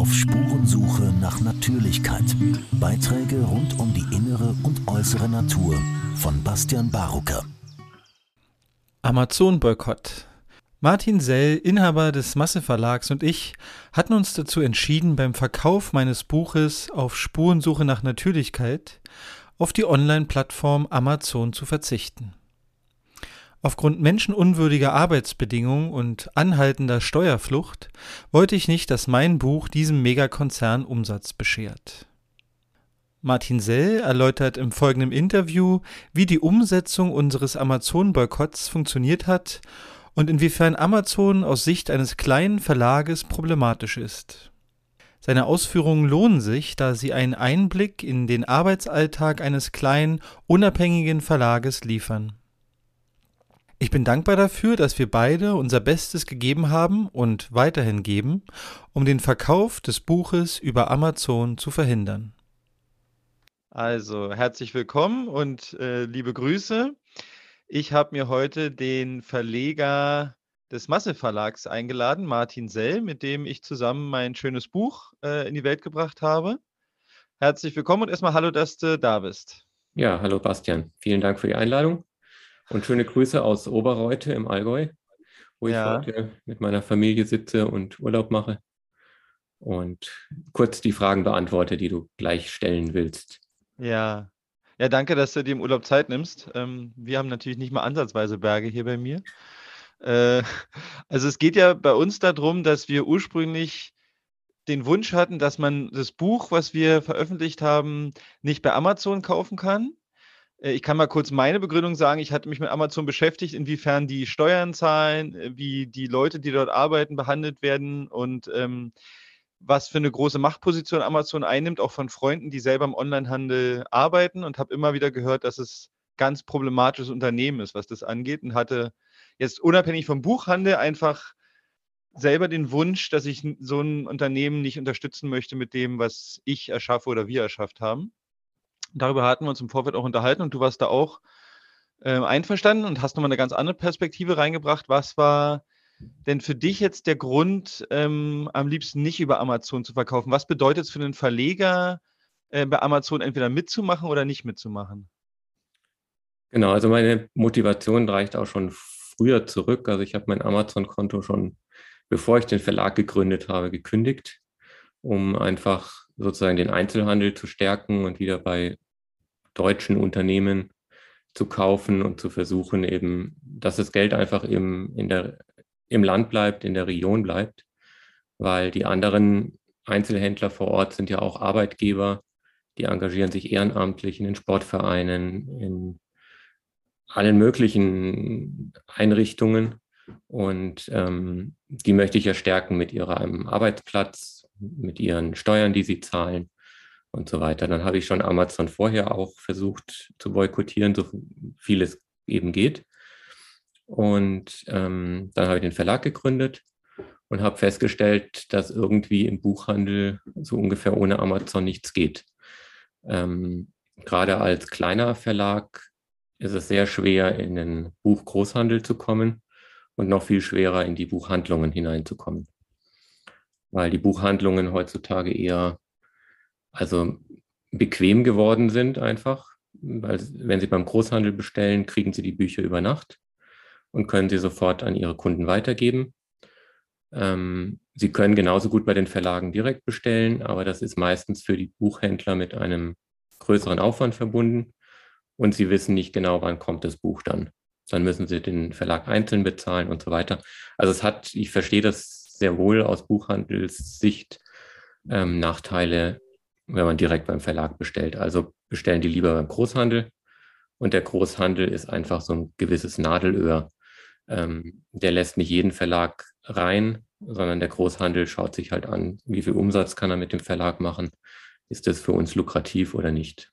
Auf Spurensuche nach Natürlichkeit. Beiträge rund um die innere und äußere Natur von Bastian Barucker. Amazon-Boykott. Martin Sell, Inhaber des Masse Verlags und ich hatten uns dazu entschieden, beim Verkauf meines Buches auf Spurensuche nach Natürlichkeit auf die Online-Plattform Amazon zu verzichten. Aufgrund menschenunwürdiger Arbeitsbedingungen und anhaltender Steuerflucht wollte ich nicht, dass mein Buch diesem Megakonzern Umsatz beschert. Martin Sell erläutert im folgenden Interview, wie die Umsetzung unseres Amazon-Boykotts funktioniert hat und inwiefern Amazon aus Sicht eines kleinen Verlages problematisch ist. Seine Ausführungen lohnen sich, da sie einen Einblick in den Arbeitsalltag eines kleinen, unabhängigen Verlages liefern. Ich bin dankbar dafür, dass wir beide unser Bestes gegeben haben und weiterhin geben, um den Verkauf des Buches über Amazon zu verhindern. Also, herzlich willkommen und äh, liebe Grüße. Ich habe mir heute den Verleger des Masse Verlags eingeladen, Martin Sell, mit dem ich zusammen mein schönes Buch äh, in die Welt gebracht habe. Herzlich willkommen und erstmal hallo, dass du da bist. Ja, hallo Bastian. Vielen Dank für die Einladung. Und schöne Grüße aus Oberreute im Allgäu, wo ja. ich heute mit meiner Familie sitze und Urlaub mache und kurz die Fragen beantworte, die du gleich stellen willst. Ja. Ja, danke, dass du dir im Urlaub Zeit nimmst. Ähm, wir haben natürlich nicht mal ansatzweise Berge hier bei mir. Äh, also es geht ja bei uns darum, dass wir ursprünglich den Wunsch hatten, dass man das Buch, was wir veröffentlicht haben, nicht bei Amazon kaufen kann, ich kann mal kurz meine Begründung sagen. Ich hatte mich mit Amazon beschäftigt, inwiefern die Steuern zahlen, äh, wie die Leute, die dort arbeiten, behandelt werden und ähm, was für eine große Machtposition Amazon einnimmt, auch von Freunden, die selber im Onlinehandel arbeiten und habe immer wieder gehört, dass es ganz problematisches Unternehmen ist, was das angeht und hatte jetzt unabhängig vom Buchhandel einfach selber den Wunsch, dass ich so ein Unternehmen nicht unterstützen möchte mit dem, was ich erschaffe oder wir erschafft haben. Darüber hatten wir uns im Vorfeld auch unterhalten und du warst da auch äh, einverstanden und hast nochmal eine ganz andere Perspektive reingebracht. Was war denn für dich jetzt der Grund, ähm, am liebsten nicht über Amazon zu verkaufen? Was bedeutet es für einen Verleger, äh, bei Amazon entweder mitzumachen oder nicht mitzumachen? Genau, also meine Motivation reicht auch schon früher zurück. Also ich habe mein Amazon-Konto schon, bevor ich den Verlag gegründet habe, gekündigt, um einfach sozusagen den Einzelhandel zu stärken und wieder bei deutschen Unternehmen zu kaufen und zu versuchen, eben, dass das Geld einfach im, in der, im Land bleibt, in der Region bleibt, weil die anderen Einzelhändler vor Ort sind ja auch Arbeitgeber, die engagieren sich ehrenamtlich in den Sportvereinen, in allen möglichen Einrichtungen. Und ähm, die möchte ich ja stärken mit ihrem Arbeitsplatz, mit ihren Steuern, die sie zahlen und so weiter. Dann habe ich schon Amazon vorher auch versucht zu boykottieren, so viel es eben geht. Und ähm, dann habe ich den Verlag gegründet und habe festgestellt, dass irgendwie im Buchhandel so ungefähr ohne Amazon nichts geht. Ähm, gerade als kleiner Verlag ist es sehr schwer, in den Buchgroßhandel zu kommen und noch viel schwerer in die Buchhandlungen hineinzukommen weil die Buchhandlungen heutzutage eher also bequem geworden sind einfach. Weil wenn Sie beim Großhandel bestellen, kriegen Sie die Bücher über Nacht und können sie sofort an Ihre Kunden weitergeben. Ähm, sie können genauso gut bei den Verlagen direkt bestellen, aber das ist meistens für die Buchhändler mit einem größeren Aufwand verbunden und sie wissen nicht genau, wann kommt das Buch dann. Dann müssen sie den Verlag einzeln bezahlen und so weiter. Also es hat, ich verstehe das sehr wohl aus Buchhandelssicht ähm, Nachteile, wenn man direkt beim Verlag bestellt. Also bestellen die lieber beim Großhandel. Und der Großhandel ist einfach so ein gewisses Nadelöhr. Ähm, der lässt nicht jeden Verlag rein, sondern der Großhandel schaut sich halt an, wie viel Umsatz kann er mit dem Verlag machen. Ist das für uns lukrativ oder nicht?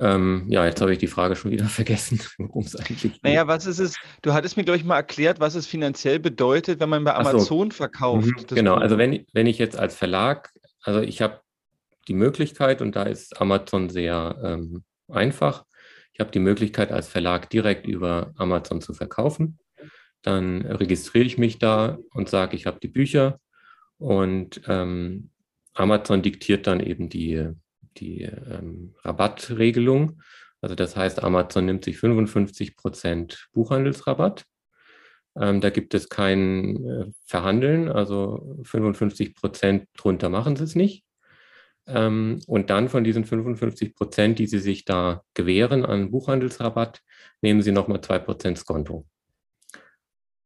Ähm, ja, jetzt habe ich die Frage schon wieder vergessen, worum es eigentlich geht. Naja, was ist es? Du hattest mir, glaube ich, mal erklärt, was es finanziell bedeutet, wenn man bei Amazon so. verkauft. Mhm, genau, also wenn, wenn ich jetzt als Verlag, also ich habe die Möglichkeit, und da ist Amazon sehr ähm, einfach, ich habe die Möglichkeit, als Verlag direkt über Amazon zu verkaufen. Dann registriere ich mich da und sage, ich habe die Bücher Und ähm, Amazon diktiert dann eben die, die ähm, Rabattregelung. Also das heißt, Amazon nimmt sich 55 Prozent Buchhandelsrabatt. Ähm, da gibt es kein äh, Verhandeln, also 55 Prozent drunter machen sie es nicht. Ähm, und dann von diesen 55 Prozent, die sie sich da gewähren an Buchhandelsrabatt, nehmen sie nochmal 2 Prozent Skonto.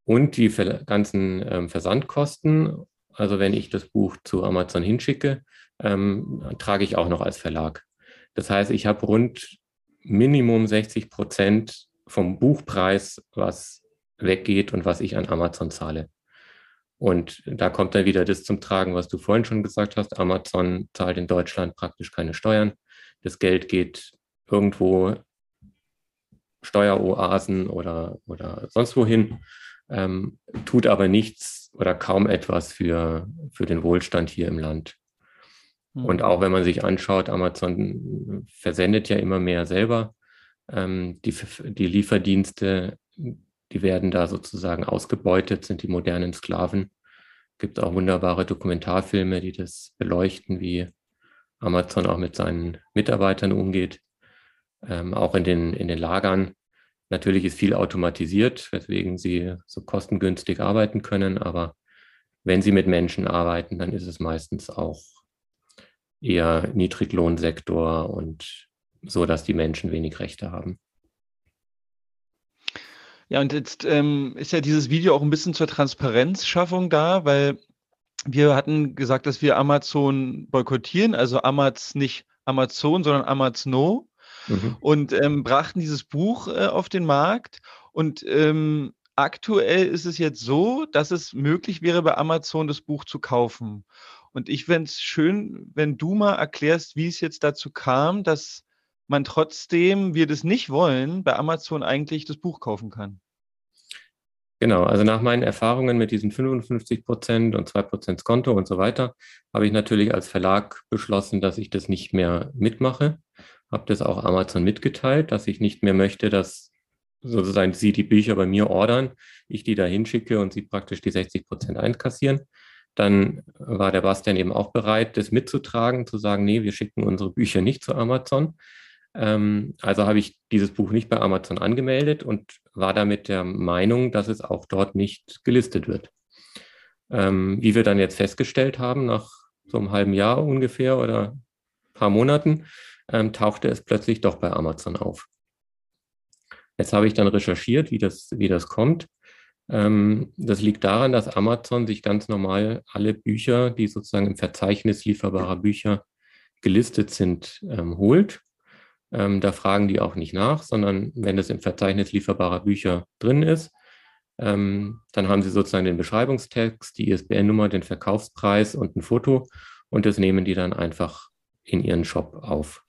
Und die ganzen ähm, Versandkosten, also wenn ich das Buch zu Amazon hinschicke, ähm, trage ich auch noch als Verlag. Das heißt, ich habe rund Minimum 60 Prozent vom Buchpreis, was weggeht und was ich an Amazon zahle. Und da kommt dann wieder das zum Tragen, was du vorhin schon gesagt hast. Amazon zahlt in Deutschland praktisch keine Steuern. Das Geld geht irgendwo Steueroasen oder, oder sonst wohin, ähm, tut aber nichts oder kaum etwas für, für den Wohlstand hier im Land. Mhm. Und auch wenn man sich anschaut, Amazon versendet ja immer mehr selber. Ähm, die, die Lieferdienste die werden da sozusagen ausgebeutet, sind die modernen Sklaven. Gibt auch wunderbare Dokumentarfilme, die das beleuchten, wie Amazon auch mit seinen Mitarbeitern umgeht. Ähm, auch in den, in den Lagern. Natürlich ist viel automatisiert, weswegen sie so kostengünstig arbeiten können, aber wenn sie mit Menschen arbeiten, dann ist es meistens auch eher Niedriglohnsektor und so, dass die Menschen wenig Rechte haben. Ja, und jetzt ähm, ist ja dieses Video auch ein bisschen zur Transparenzschaffung da, weil wir hatten gesagt, dass wir Amazon boykottieren, also Amaz nicht Amazon, sondern Amazno mhm. und ähm, brachten dieses Buch äh, auf den Markt. Und ähm, aktuell ist es jetzt so, dass es möglich wäre, bei Amazon das Buch zu kaufen. Und ich fände es schön, wenn du mal erklärst, wie es jetzt dazu kam, dass man trotzdem, wir das nicht wollen, bei Amazon eigentlich das Buch kaufen kann. Genau, also nach meinen Erfahrungen mit diesen 55 Prozent und 2 Prozent Konto und so weiter, habe ich natürlich als Verlag beschlossen, dass ich das nicht mehr mitmache. Habe das auch Amazon mitgeteilt, dass ich nicht mehr möchte, dass sozusagen sie die Bücher bei mir ordern, ich die da hinschicke und sie praktisch die 60 Prozent einkassieren. Dann war der Bastian eben auch bereit, das mitzutragen, zu sagen, nee, wir schicken unsere Bücher nicht zu Amazon. Ähm, also habe ich dieses Buch nicht bei Amazon angemeldet und war damit der Meinung, dass es auch dort nicht gelistet wird. Ähm, wie wir dann jetzt festgestellt haben, nach so einem halben Jahr ungefähr oder ein paar Monaten, ähm, tauchte es plötzlich doch bei Amazon auf. Jetzt habe ich dann recherchiert, wie das, wie das kommt. Ähm, das liegt daran, dass Amazon sich ganz normal alle Bücher, die sozusagen im Verzeichnis lieferbarer Bücher gelistet sind, ähm, holt ähm, da fragen die auch nicht nach, sondern wenn es im Verzeichnis lieferbarer Bücher drin ist, dann haben sie sozusagen den Beschreibungstext, die ISBN-Nummer, den Verkaufspreis und ein Foto und das nehmen die dann einfach in ihren Shop auf.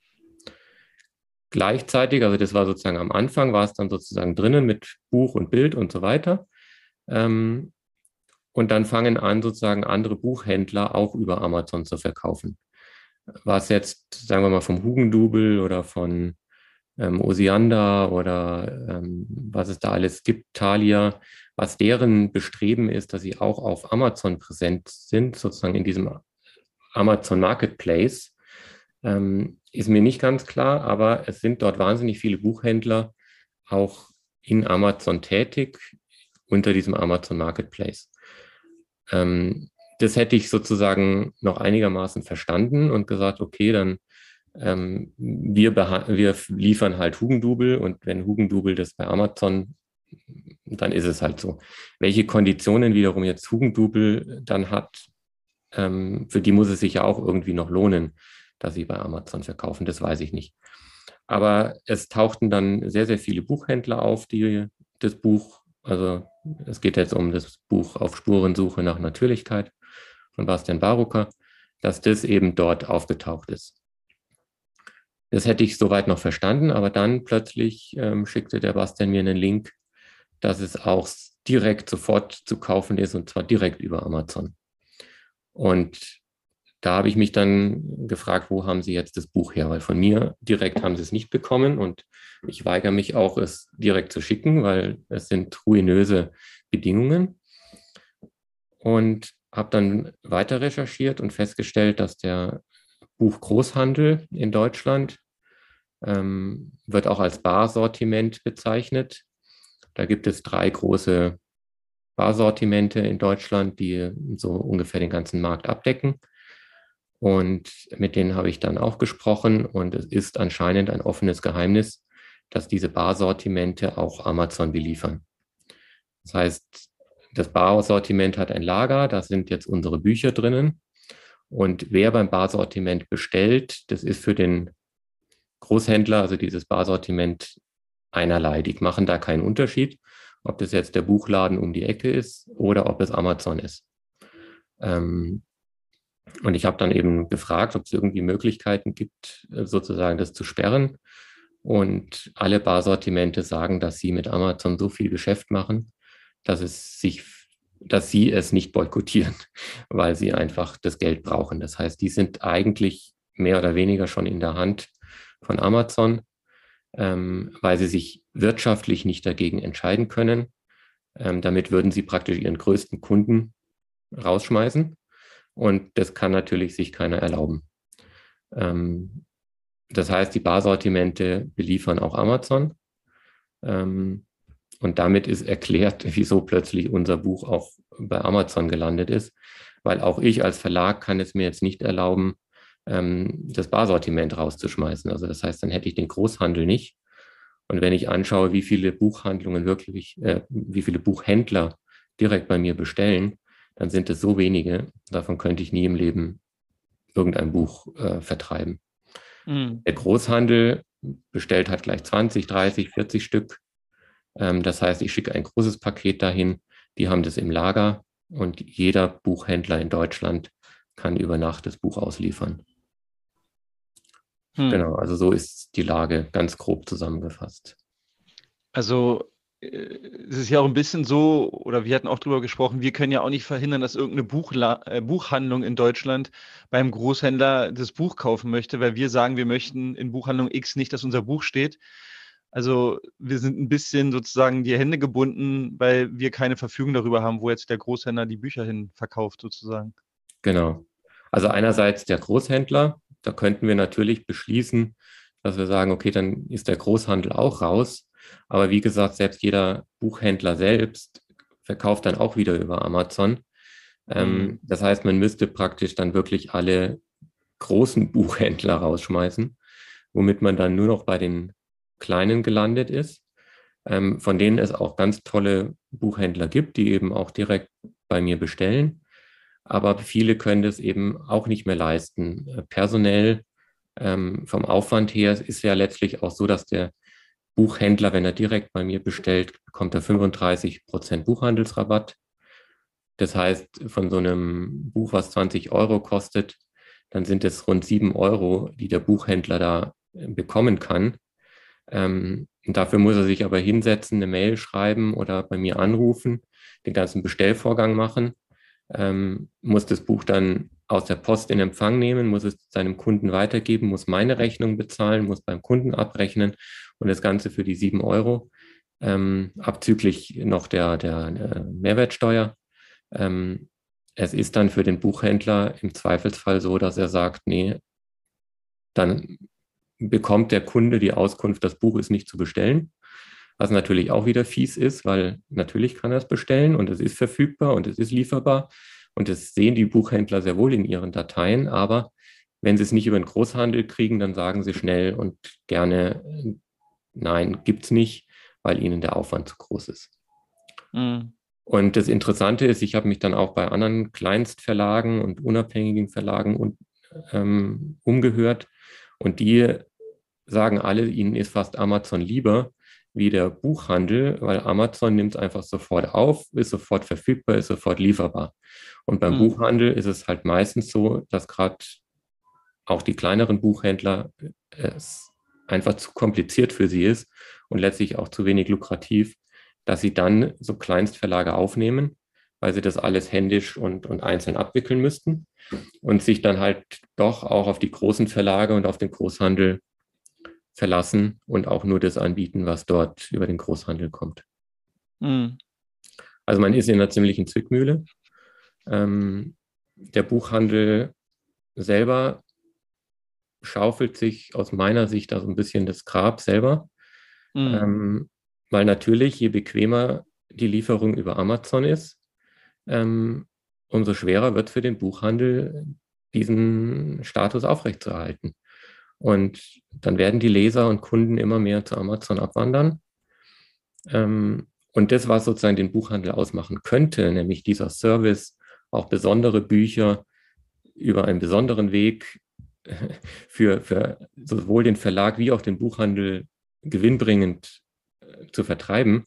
Gleichzeitig, also das war sozusagen am Anfang, war es dann sozusagen drinnen mit Buch und Bild und so weiter. Ähm, und dann fangen an, sozusagen andere Buchhändler auch über Amazon zu verkaufen. Was jetzt, sagen wir mal, vom Hugendubel oder von ähm, Osiander oder ähm, was es da alles gibt, Thalia, was deren Bestreben ist, dass sie auch auf Amazon präsent sind, sozusagen in diesem Amazon Marketplace, ähm, ist mir nicht ganz klar, aber es sind dort wahnsinnig viele Buchhändler auch in Amazon tätig unter diesem Amazon Marketplace. Ähm, das hätte ich sozusagen noch einigermaßen verstanden und gesagt, okay, dann ähm, wir, wir liefern halt Hugendubel und wenn Hugendubel das bei Amazon, dann ist es halt so. Welche Konditionen wiederum jetzt Hugendubel dann hat, ähm, für die muss es sich ja auch irgendwie noch lohnen, dass sie bei Amazon verkaufen, das weiß ich nicht. Aber es tauchten dann sehr, sehr viele Buchhändler auf, die das Buch, also es geht jetzt um das Buch auf Spurensuche nach Natürlichkeit, von Bastian Barucker, dass das eben dort aufgetaucht ist. Das hätte ich soweit noch verstanden, aber dann plötzlich ähm, schickte der Bastian mir einen Link, dass es auch direkt sofort zu kaufen ist und zwar direkt über Amazon. Und da habe ich mich dann gefragt, wo haben Sie jetzt das Buch her? Weil von mir direkt haben Sie es nicht bekommen und ich weigere mich auch, es direkt zu schicken, weil es sind ruinöse Bedingungen. Und habe dann weiter recherchiert und festgestellt, dass der Buchgroßhandel in Deutschland ähm, wird auch als Barsortiment bezeichnet. Da gibt es drei große Barsortimente in Deutschland, die so ungefähr den ganzen Markt abdecken. Und mit denen habe ich dann auch gesprochen. Und es ist anscheinend ein offenes Geheimnis, dass diese Barsortimente auch Amazon beliefern. Das heißt, das Barsortiment hat ein Lager, da sind jetzt unsere Bücher drinnen. Und wer beim Barsortiment bestellt, das ist für den Großhändler, also dieses Barsortiment, einerlei. Die machen da keinen Unterschied, ob das jetzt der Buchladen um die Ecke ist oder ob es Amazon ist. Ähm, und ich habe dann eben gefragt, ob es irgendwie Möglichkeiten gibt, sozusagen das zu sperren. Und alle Barsortimente sagen, dass sie mit Amazon so viel Geschäft machen, dass es sich, dass sie es nicht boykottieren, weil sie einfach das Geld brauchen. Das heißt, die sind eigentlich mehr oder weniger schon in der Hand von Amazon, ähm, weil sie sich wirtschaftlich nicht dagegen entscheiden können. Ähm, damit würden sie praktisch ihren größten Kunden rausschmeißen. Und das kann natürlich sich keiner erlauben. Ähm, das heißt, die Barsortimente beliefern auch Amazon. Ähm, und damit ist erklärt, wieso plötzlich unser Buch auch bei Amazon gelandet ist. Weil auch ich als Verlag kann es mir jetzt nicht erlauben, ähm, das Barsortiment rauszuschmeißen. Also das heißt, dann hätte ich den Großhandel nicht. Und wenn ich anschaue, wie viele Buchhandlungen wirklich, äh, wie viele Buchhändler direkt bei mir bestellen, dann sind es so wenige. Davon könnte ich nie im Leben irgendein Buch äh, vertreiben. Mhm. Der Großhandel bestellt hat gleich 20, 30, 40 Stück. Ähm, das heißt, ich schicke ein großes Paket dahin. Die haben das im Lager und jeder Buchhändler in Deutschland kann über Nacht das Buch ausliefern. Hm. Genau, also so ist die Lage ganz grob zusammengefasst. Also es ist ja auch ein bisschen so, oder wir hatten auch drüber gesprochen, wir können ja auch nicht verhindern, dass irgendeine Buchla äh, Buchhandlung in Deutschland beim Großhändler das Buch kaufen möchte, weil wir sagen, wir möchten in Buchhandlung X nicht, dass unser Buch steht. Also wir sind ein bisschen sozusagen die Hände gebunden, weil wir keine Verfügung darüber haben, wo jetzt der Großhändler die Bücher hin verkauft sozusagen. Genau. Also einerseits der Großhändler, da könnten wir natürlich beschließen, dass wir sagen, okay, dann ist der Großhandel auch raus. Aber wie gesagt, selbst jeder Buchhändler selbst verkauft dann auch wieder über Amazon. Ähm, mhm. das heißt, man müsste praktisch dann wirklich alle großen Buchhändler rausschmeißen, womit man dann nur noch bei den kleinen gelandet ist, ähm, von denen es auch ganz tolle Buchhändler gibt, die eben auch direkt bei mir bestellen. Aber viele können das eben auch nicht mehr leisten. Äh, personell ähm, vom Aufwand her ist ja letztlich auch so, dass der Buchhändler, wenn er direkt bei mir bestellt, bekommt er 35 Prozent Buchhandelsrabatt. Das heißt, von so einem Buch, was 20 Euro kostet, dann sind es rund 7 Euro, die der Buchhändler da äh, bekommen kann. Ähm, dafür muss er sich aber hinsetzen, eine Mail schreiben oder bei mir anrufen, den ganzen Bestellvorgang machen, ähm, muss das Buch dann aus der Post in Empfang nehmen, muss es seinem Kunden weitergeben, muss meine Rechnung bezahlen, muss beim Kunden abrechnen und das Ganze für die sieben Euro, ähm, abzüglich noch der, der, der Mehrwertsteuer. Ähm, es ist dann für den Buchhändler im Zweifelsfall so, dass er sagt, nee, dann bekommt der Kunde die Auskunft, das Buch ist nicht zu bestellen. Was natürlich auch wieder fies ist, weil natürlich kann er es bestellen und es ist verfügbar und es ist lieferbar. Und das sehen die Buchhändler sehr wohl in ihren Dateien. Aber wenn sie es nicht über den Großhandel kriegen, dann sagen sie schnell und gerne, nein, gibt es nicht, weil ihnen der Aufwand zu groß ist. Mhm. Und das Interessante ist, ich habe mich dann auch bei anderen Kleinstverlagen und unabhängigen Verlagen und, ähm, umgehört. Und die sagen alle, ihnen ist fast Amazon lieber wie der Buchhandel, weil Amazon nimmt es einfach sofort auf, ist sofort verfügbar, ist sofort lieferbar. Und beim mhm. Buchhandel ist es halt meistens so, dass gerade auch die kleineren Buchhändler äh, es einfach zu kompliziert für sie ist und letztlich auch zu wenig lukrativ, dass sie dann so Kleinstverlage aufnehmen, weil sie das alles händisch und, und einzeln abwickeln müssten und sich dann halt doch auch auf die großen Verlage und auf den Großhandel verlassen und auch nur das anbieten, was dort über den Großhandel kommt. Mhm. Also man ist in einer ziemlichen Zwickmühle. Ähm, der Buchhandel selber schaufelt sich aus meiner Sicht da so ein bisschen das Grab selber, mhm. ähm, weil natürlich, je bequemer die Lieferung über Amazon ist, ähm, umso schwerer wird für den Buchhandel, diesen Status aufrechtzuerhalten. Und dann werden die Leser und Kunden immer mehr zu Amazon abwandern. Ähm, und das, was sozusagen den Buchhandel ausmachen könnte, nämlich dieser Service, auch besondere Bücher über einen besonderen Weg für, für sowohl den Verlag wie auch den Buchhandel gewinnbringend äh, zu vertreiben,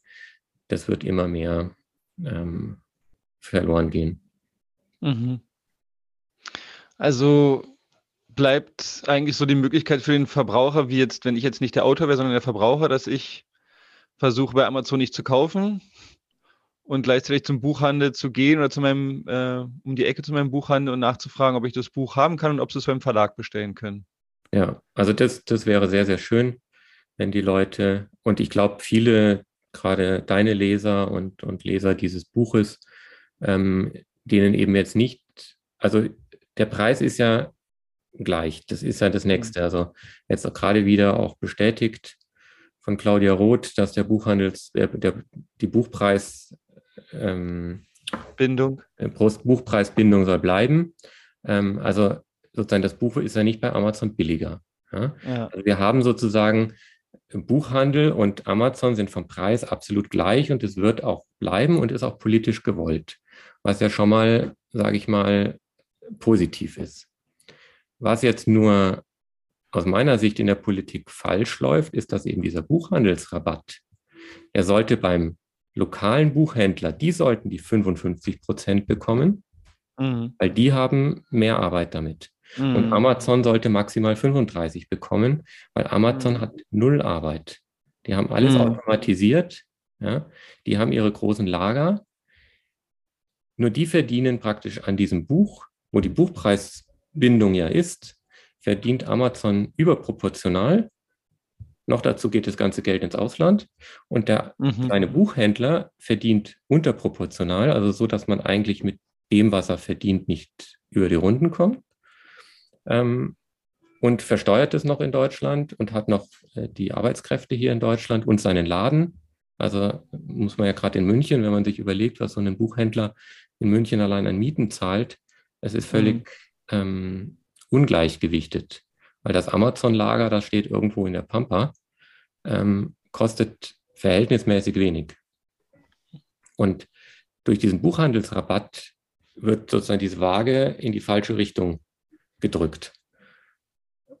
das wird immer mehr ähm, verloren gehen. Mhm. Also bleibt eigentlich so die Möglichkeit für den Verbraucher, wie jetzt, wenn ich jetzt nicht der Autor wäre, sondern der Verbraucher, dass ich versuche bei Amazon nicht zu kaufen und gleichzeitig zum Buchhandel zu gehen oder zu meinem, äh, um die Ecke zu meinem Buchhandel und nachzufragen, ob ich das Buch haben kann und ob sie es beim Verlag bestellen können. Ja, also das, das wäre sehr, sehr schön, wenn die Leute, und ich glaube, viele, gerade deine Leser und, und Leser dieses Buches, ähm, denen eben jetzt nicht, also der Preis ist ja gleich, das ist ja das Nächste. Mhm. Also jetzt auch gerade wieder auch bestätigt von Claudia Roth, dass der Buchhandels, der, der die Buchpreis ähm, Bindung. Äh, Buchpreisbindung soll bleiben. Ähm, also sozusagen das Buch ist ja nicht bei Amazon billiger. Ja? Ja. Also wir haben sozusagen Buchhandel und Amazon sind vom Preis absolut gleich und es wird auch bleiben und ist auch politisch gewollt, was ja schon mal, sage ich mal, positiv ist. Was jetzt nur aus meiner Sicht in der Politik falsch läuft, ist, dass eben dieser Buchhandelsrabatt, er sollte beim lokalen Buchhändler, die sollten die 55 Prozent bekommen, mhm. weil die haben mehr Arbeit damit. Mhm. Und Amazon sollte maximal 35 bekommen, weil Amazon mhm. hat null Arbeit. Die haben alles mhm. automatisiert, ja? die haben ihre großen Lager. Nur die verdienen praktisch an diesem Buch, wo die Buchpreisbindung ja ist, verdient Amazon überproportional noch dazu geht das ganze Geld ins Ausland und der mhm. kleine Buchhändler verdient unterproportional, also so, dass man eigentlich mit dem, was er verdient, nicht über die Runden kommt. Ähm, und versteuert es noch in Deutschland und hat noch äh, die Arbeitskräfte hier in Deutschland und seinen Laden. Also muss man ja gerade in München, wenn man sich überlegt, was so ein Buchhändler in München allein an Mieten zahlt, es ist völlig mhm. Ähm, ungleichgewichtet weil das Amazon-Lager, das steht irgendwo in der Pampa, ähm, kostet verhältnismäßig wenig. Und durch diesen Buchhandelsrabatt wird sozusagen diese Waage in die falsche Richtung gedrückt.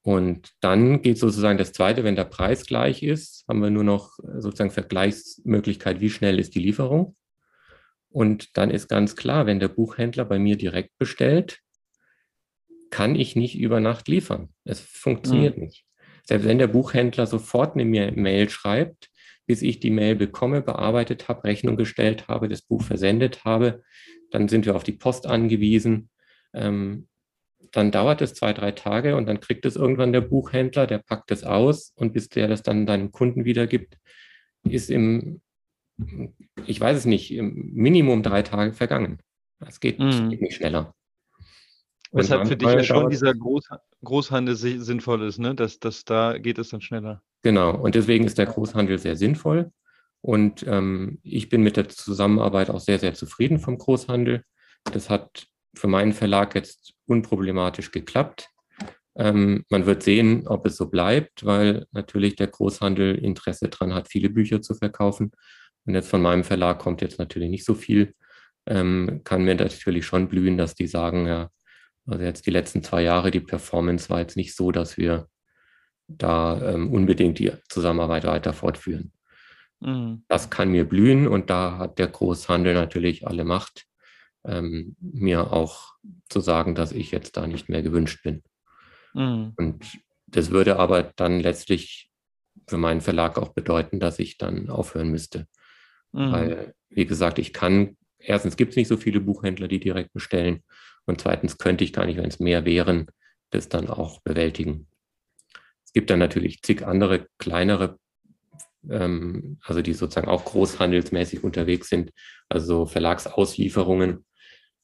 Und dann geht sozusagen das Zweite, wenn der Preis gleich ist, haben wir nur noch sozusagen Vergleichsmöglichkeit, wie schnell ist die Lieferung. Und dann ist ganz klar, wenn der Buchhändler bei mir direkt bestellt, kann ich nicht über Nacht liefern. Es funktioniert mhm. nicht. Selbst wenn der Buchhändler sofort eine Mail schreibt, bis ich die Mail bekomme, bearbeitet habe, Rechnung gestellt habe, das Buch versendet habe, dann sind wir auf die Post angewiesen. Ähm, dann dauert es zwei, drei Tage und dann kriegt es irgendwann der Buchhändler, der packt es aus und bis der das dann deinem Kunden wiedergibt, ist im, ich weiß es nicht, im Minimum drei Tage vergangen. Es geht, mhm. geht nicht schneller. Weshalb für dich ja schon dieser Groß Großhandel sinnvoll ist, ne? Dass, dass da geht es dann schneller. Genau, und deswegen ist der Großhandel sehr sinnvoll. Und ähm, ich bin mit der Zusammenarbeit auch sehr, sehr zufrieden vom Großhandel. Das hat für meinen Verlag jetzt unproblematisch geklappt. Ähm, man wird sehen, ob es so bleibt, weil natürlich der Großhandel Interesse daran hat, viele Bücher zu verkaufen. Und jetzt von meinem Verlag kommt jetzt natürlich nicht so viel. Ähm, kann mir natürlich schon blühen, dass die sagen, ja, also jetzt die letzten zwei Jahre, die Performance war jetzt nicht so, dass wir da ähm, unbedingt die Zusammenarbeit weiter fortführen. Mhm. Das kann mir blühen und da hat der Großhandel natürlich alle Macht, ähm, mir auch zu sagen, dass ich jetzt da nicht mehr gewünscht bin. Mhm. Und das würde aber dann letztlich für meinen Verlag auch bedeuten, dass ich dann aufhören müsste. Mhm. Weil, wie gesagt, ich kann, erstens gibt es nicht so viele Buchhändler, die direkt bestellen. Und zweitens könnte ich gar nicht, wenn es mehr wären, das dann auch bewältigen. Es gibt dann natürlich zig andere kleinere, ähm, also die sozusagen auch großhandelsmäßig unterwegs sind, also Verlagsauslieferungen.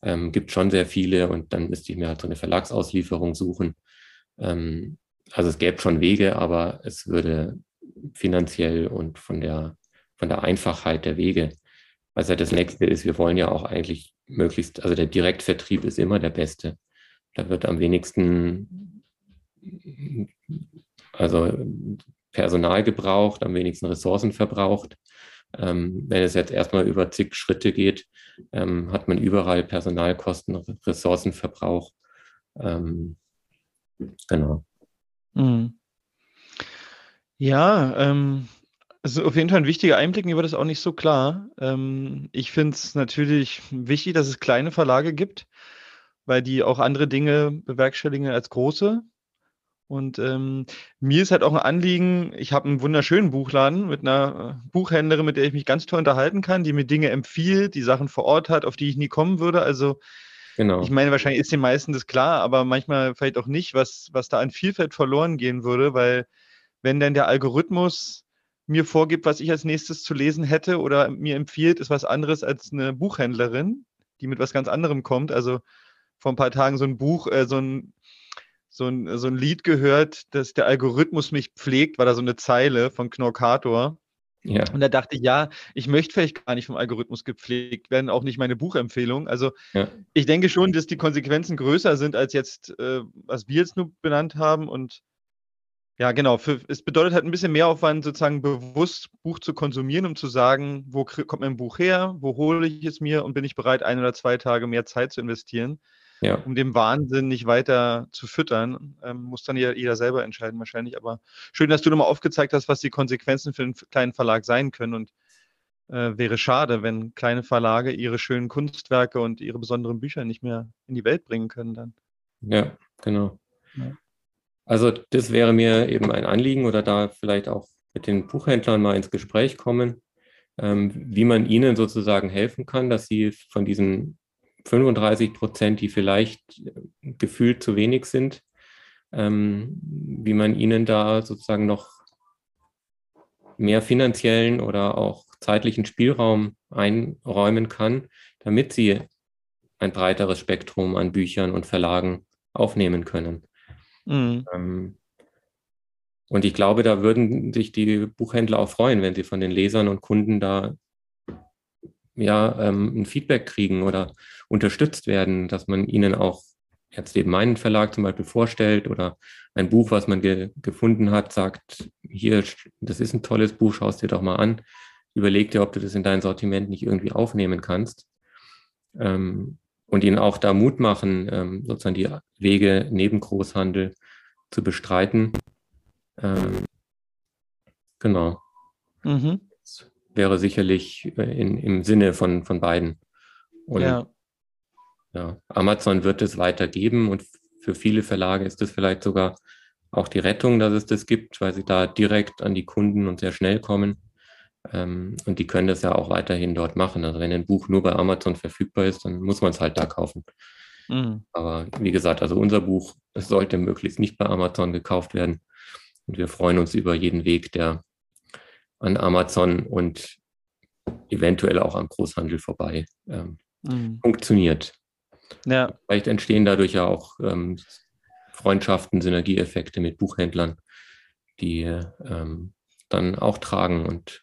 Ähm, gibt schon sehr viele und dann müsste ich mir halt so eine Verlagsauslieferung suchen. Ähm, also es gäbe schon Wege, aber es würde finanziell und von der, von der Einfachheit der Wege, was ja das nächste ist, wir wollen ja auch eigentlich möglichst, also der Direktvertrieb ist immer der beste. Da wird am wenigsten, also Personal gebraucht, am wenigsten Ressourcen verbraucht. Ähm, wenn es jetzt erstmal über zig Schritte geht, ähm, hat man überall Personalkosten, Ressourcenverbrauch. Ähm, genau. Mhm. Ja, ähm, also auf jeden Fall ein wichtiger Einblick. Mir war das auch nicht so klar. Ähm, ich finde es natürlich wichtig, dass es kleine Verlage gibt, weil die auch andere Dinge bewerkstelligen als große. Und ähm, mir ist halt auch ein Anliegen, ich habe einen wunderschönen Buchladen mit einer äh, Buchhändlerin, mit der ich mich ganz toll unterhalten kann, die mir Dinge empfiehlt, die Sachen vor Ort hat, auf die ich nie kommen würde. Also Genau. Ich meine, wahrscheinlich ist den meisten das klar, aber manchmal vielleicht auch nicht, was, was da an Vielfalt verloren gehen würde, weil wenn denn der Algorithmus mir vorgibt, was ich als nächstes zu lesen hätte oder mir empfiehlt, ist was anderes als eine Buchhändlerin, die mit was ganz anderem kommt. Also vor ein paar Tagen so ein Buch, äh, so ein so ein, so ein Lied gehört, dass der Algorithmus mich pflegt, war da so eine Zeile von Knorkator. Ja. Und da dachte ich, ja, ich möchte vielleicht gar nicht vom Algorithmus gepflegt werden, auch nicht meine Buchempfehlung. Also ja. ich denke schon, dass die Konsequenzen größer sind als jetzt, äh, was wir jetzt nur benannt haben. Und ja, genau, für, es bedeutet halt ein bisschen mehr Aufwand, sozusagen bewusst Buch zu konsumieren, um zu sagen, wo kommt mein Buch her, wo hole ich es mir und bin ich bereit, ein oder zwei Tage mehr Zeit zu investieren ja. um den Wahnsinn nicht weiter zu füttern. Ähm, muss dann jeder, jeder, selber entscheiden wahrscheinlich. Aber schön, dass du nochmal aufgezeigt hast, was die Konsequenzen für einen kleinen Verlag sein können. Und äh, wäre schade, wenn kleine Verlage ihre schönen Kunstwerke und ihre besonderen Bücher nicht mehr in die Welt bringen können dann. Ja, genau. Ja. Also das wäre mir eben ein Anliegen oder da vielleicht auch mit den Buchhändlern mal ins Gespräch kommen, ähm, wie man ihnen sozusagen helfen kann, dass sie von diesen 35 Prozent, die vielleicht gefühlt zu wenig sind, ähm, wie man ihnen da sozusagen noch mehr finanziellen oder auch zeitlichen Spielraum einräumen kann, damit sie ein breiteres Spektrum an Büchern und Verlagen aufnehmen können. Mhm. Ähm, und ich glaube, da würden sich die Buchhändler auch freuen, wenn sie von den Lesern und Kunden da ja, ähm, ein Feedback kriegen oder unterstützt werden, dass man ihnen auch jetzt eben meinen Verlag zum Beispiel vorstellt oder ein Buch, was man ge gefunden hat, sagt, hier, das ist ein tolles Buch, schau es dir doch mal an. Überleg dir, ob du das in dein Sortiment nicht irgendwie aufnehmen kannst. Ähm, und ihnen auch da Mut machen, ähm, sozusagen die Wege neben Großhandel zu bestreiten. Ähm, genau. Mhm wäre sicherlich äh, in, im Sinne von, von beiden. Und ja. ja. Amazon wird es weitergeben und für viele Verlage ist es vielleicht sogar auch die Rettung, dass es das gibt, weil sie da direkt an die Kunden und sehr schnell kommen. Ähm, und die können das ja auch weiterhin dort machen. Also wenn ein Buch nur bei Amazon verfügbar ist, dann muss man es halt da kaufen. Mhm. Aber wie gesagt, also unser Buch, sollte möglichst nicht bei Amazon gekauft werden. Und wir freuen uns über jeden Weg, der an Amazon und eventuell auch am Großhandel vorbei ähm, mhm. funktioniert. Ja. Vielleicht entstehen dadurch ja auch ähm, Freundschaften, Synergieeffekte mit Buchhändlern, die ähm, dann auch tragen und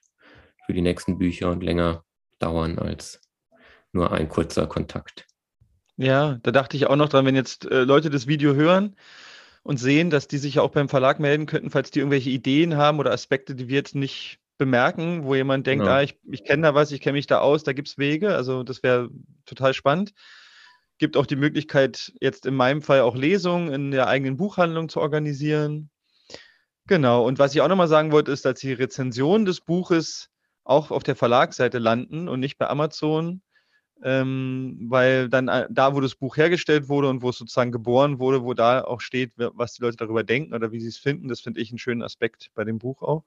für die nächsten Bücher und länger dauern als nur ein kurzer Kontakt. Ja, da dachte ich auch noch dran, wenn jetzt äh, Leute das Video hören und sehen, dass die sich auch beim Verlag melden könnten, falls die irgendwelche Ideen haben oder Aspekte, die wir jetzt nicht bemerken, wo jemand denkt, genau. ah, ich, ich kenne da was, ich kenne mich da aus, da gibt es Wege. Also das wäre total spannend. Gibt auch die Möglichkeit, jetzt in meinem Fall auch Lesungen in der eigenen Buchhandlung zu organisieren. Genau. Und was ich auch nochmal sagen wollte, ist, dass die Rezensionen des Buches auch auf der Verlagsseite landen und nicht bei Amazon, ähm, weil dann äh, da, wo das Buch hergestellt wurde und wo es sozusagen geboren wurde, wo da auch steht, was die Leute darüber denken oder wie sie es finden, das finde ich einen schönen Aspekt bei dem Buch auch.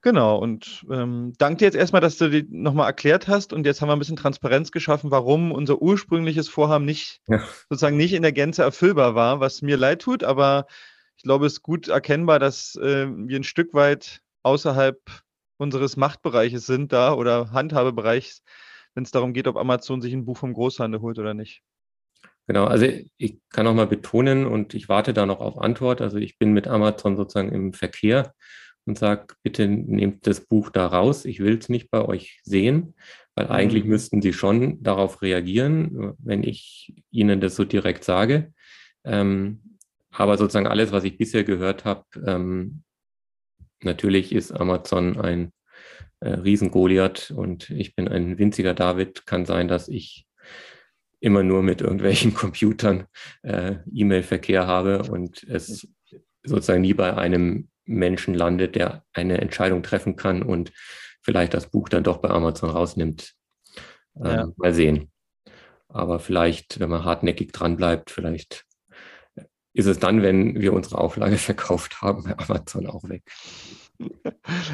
Genau, und ähm, danke dir jetzt erstmal, dass du die nochmal erklärt hast. Und jetzt haben wir ein bisschen Transparenz geschaffen, warum unser ursprüngliches Vorhaben nicht ja. sozusagen nicht in der Gänze erfüllbar war, was mir leid tut, aber ich glaube, es ist gut erkennbar, dass äh, wir ein Stück weit außerhalb unseres Machtbereiches sind da oder Handhabebereichs, wenn es darum geht, ob Amazon sich ein Buch vom Großhandel holt oder nicht. Genau, also ich kann auch mal betonen und ich warte da noch auf Antwort. Also ich bin mit Amazon sozusagen im Verkehr und sage, bitte nehmt das Buch da raus. Ich will es nicht bei euch sehen, weil eigentlich mhm. müssten sie schon darauf reagieren, wenn ich ihnen das so direkt sage. Ähm, aber sozusagen alles, was ich bisher gehört habe, ähm, natürlich ist Amazon ein äh, Riesen-Goliath und ich bin ein winziger David. Kann sein, dass ich immer nur mit irgendwelchen Computern äh, E-Mail-Verkehr habe und es sozusagen nie bei einem Menschen landet, der eine Entscheidung treffen kann und vielleicht das Buch dann doch bei Amazon rausnimmt. Ähm, ja. Mal sehen. Aber vielleicht, wenn man hartnäckig dran bleibt, vielleicht ist es dann, wenn wir unsere Auflage verkauft haben, bei Amazon auch weg.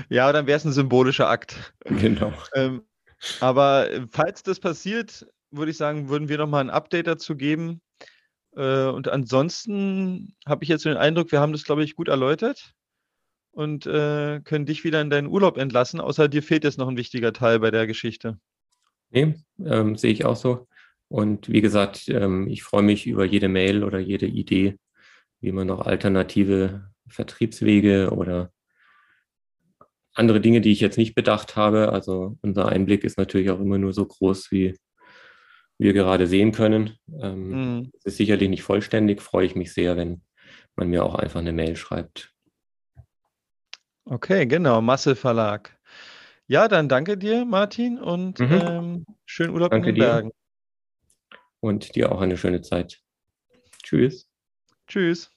Ja, dann wäre es ein symbolischer Akt. Genau. Ähm, aber falls das passiert, würde ich sagen, würden wir nochmal ein Update dazu geben. Äh, und ansonsten habe ich jetzt den Eindruck, wir haben das, glaube ich, gut erläutert und äh, können dich wieder in deinen Urlaub entlassen. Außer dir fehlt jetzt noch ein wichtiger Teil bei der Geschichte. Nee, ähm, sehe ich auch so. Und wie gesagt, ähm, ich freue mich über jede Mail oder jede Idee, wie man noch alternative Vertriebswege oder andere Dinge, die ich jetzt nicht bedacht habe. Also unser Einblick ist natürlich auch immer nur so groß, wie wir gerade sehen können. Ähm, mhm. ist sicherlich nicht vollständig, freue ich mich sehr, wenn man mir auch einfach eine Mail schreibt. Okay, genau, Masse Verlag. Ja, dann danke dir, Martin, und mhm. ähm, schönen Urlaub danke in den Bergen. Und dir auch eine schöne Zeit. Tschüss. Tschüss.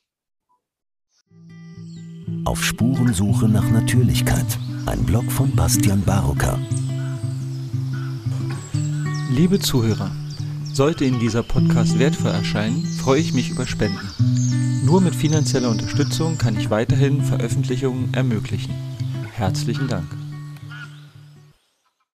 Auf Spurensuche nach Natürlichkeit. Ein Blog von Bastian Barocker. Liebe Zuhörer, sollte Ihnen dieser Podcast wertvoll erscheinen, freue ich mich über Spenden. Nur mit finanzieller Unterstützung kann ich weiterhin Veröffentlichungen ermöglichen. Herzlichen Dank.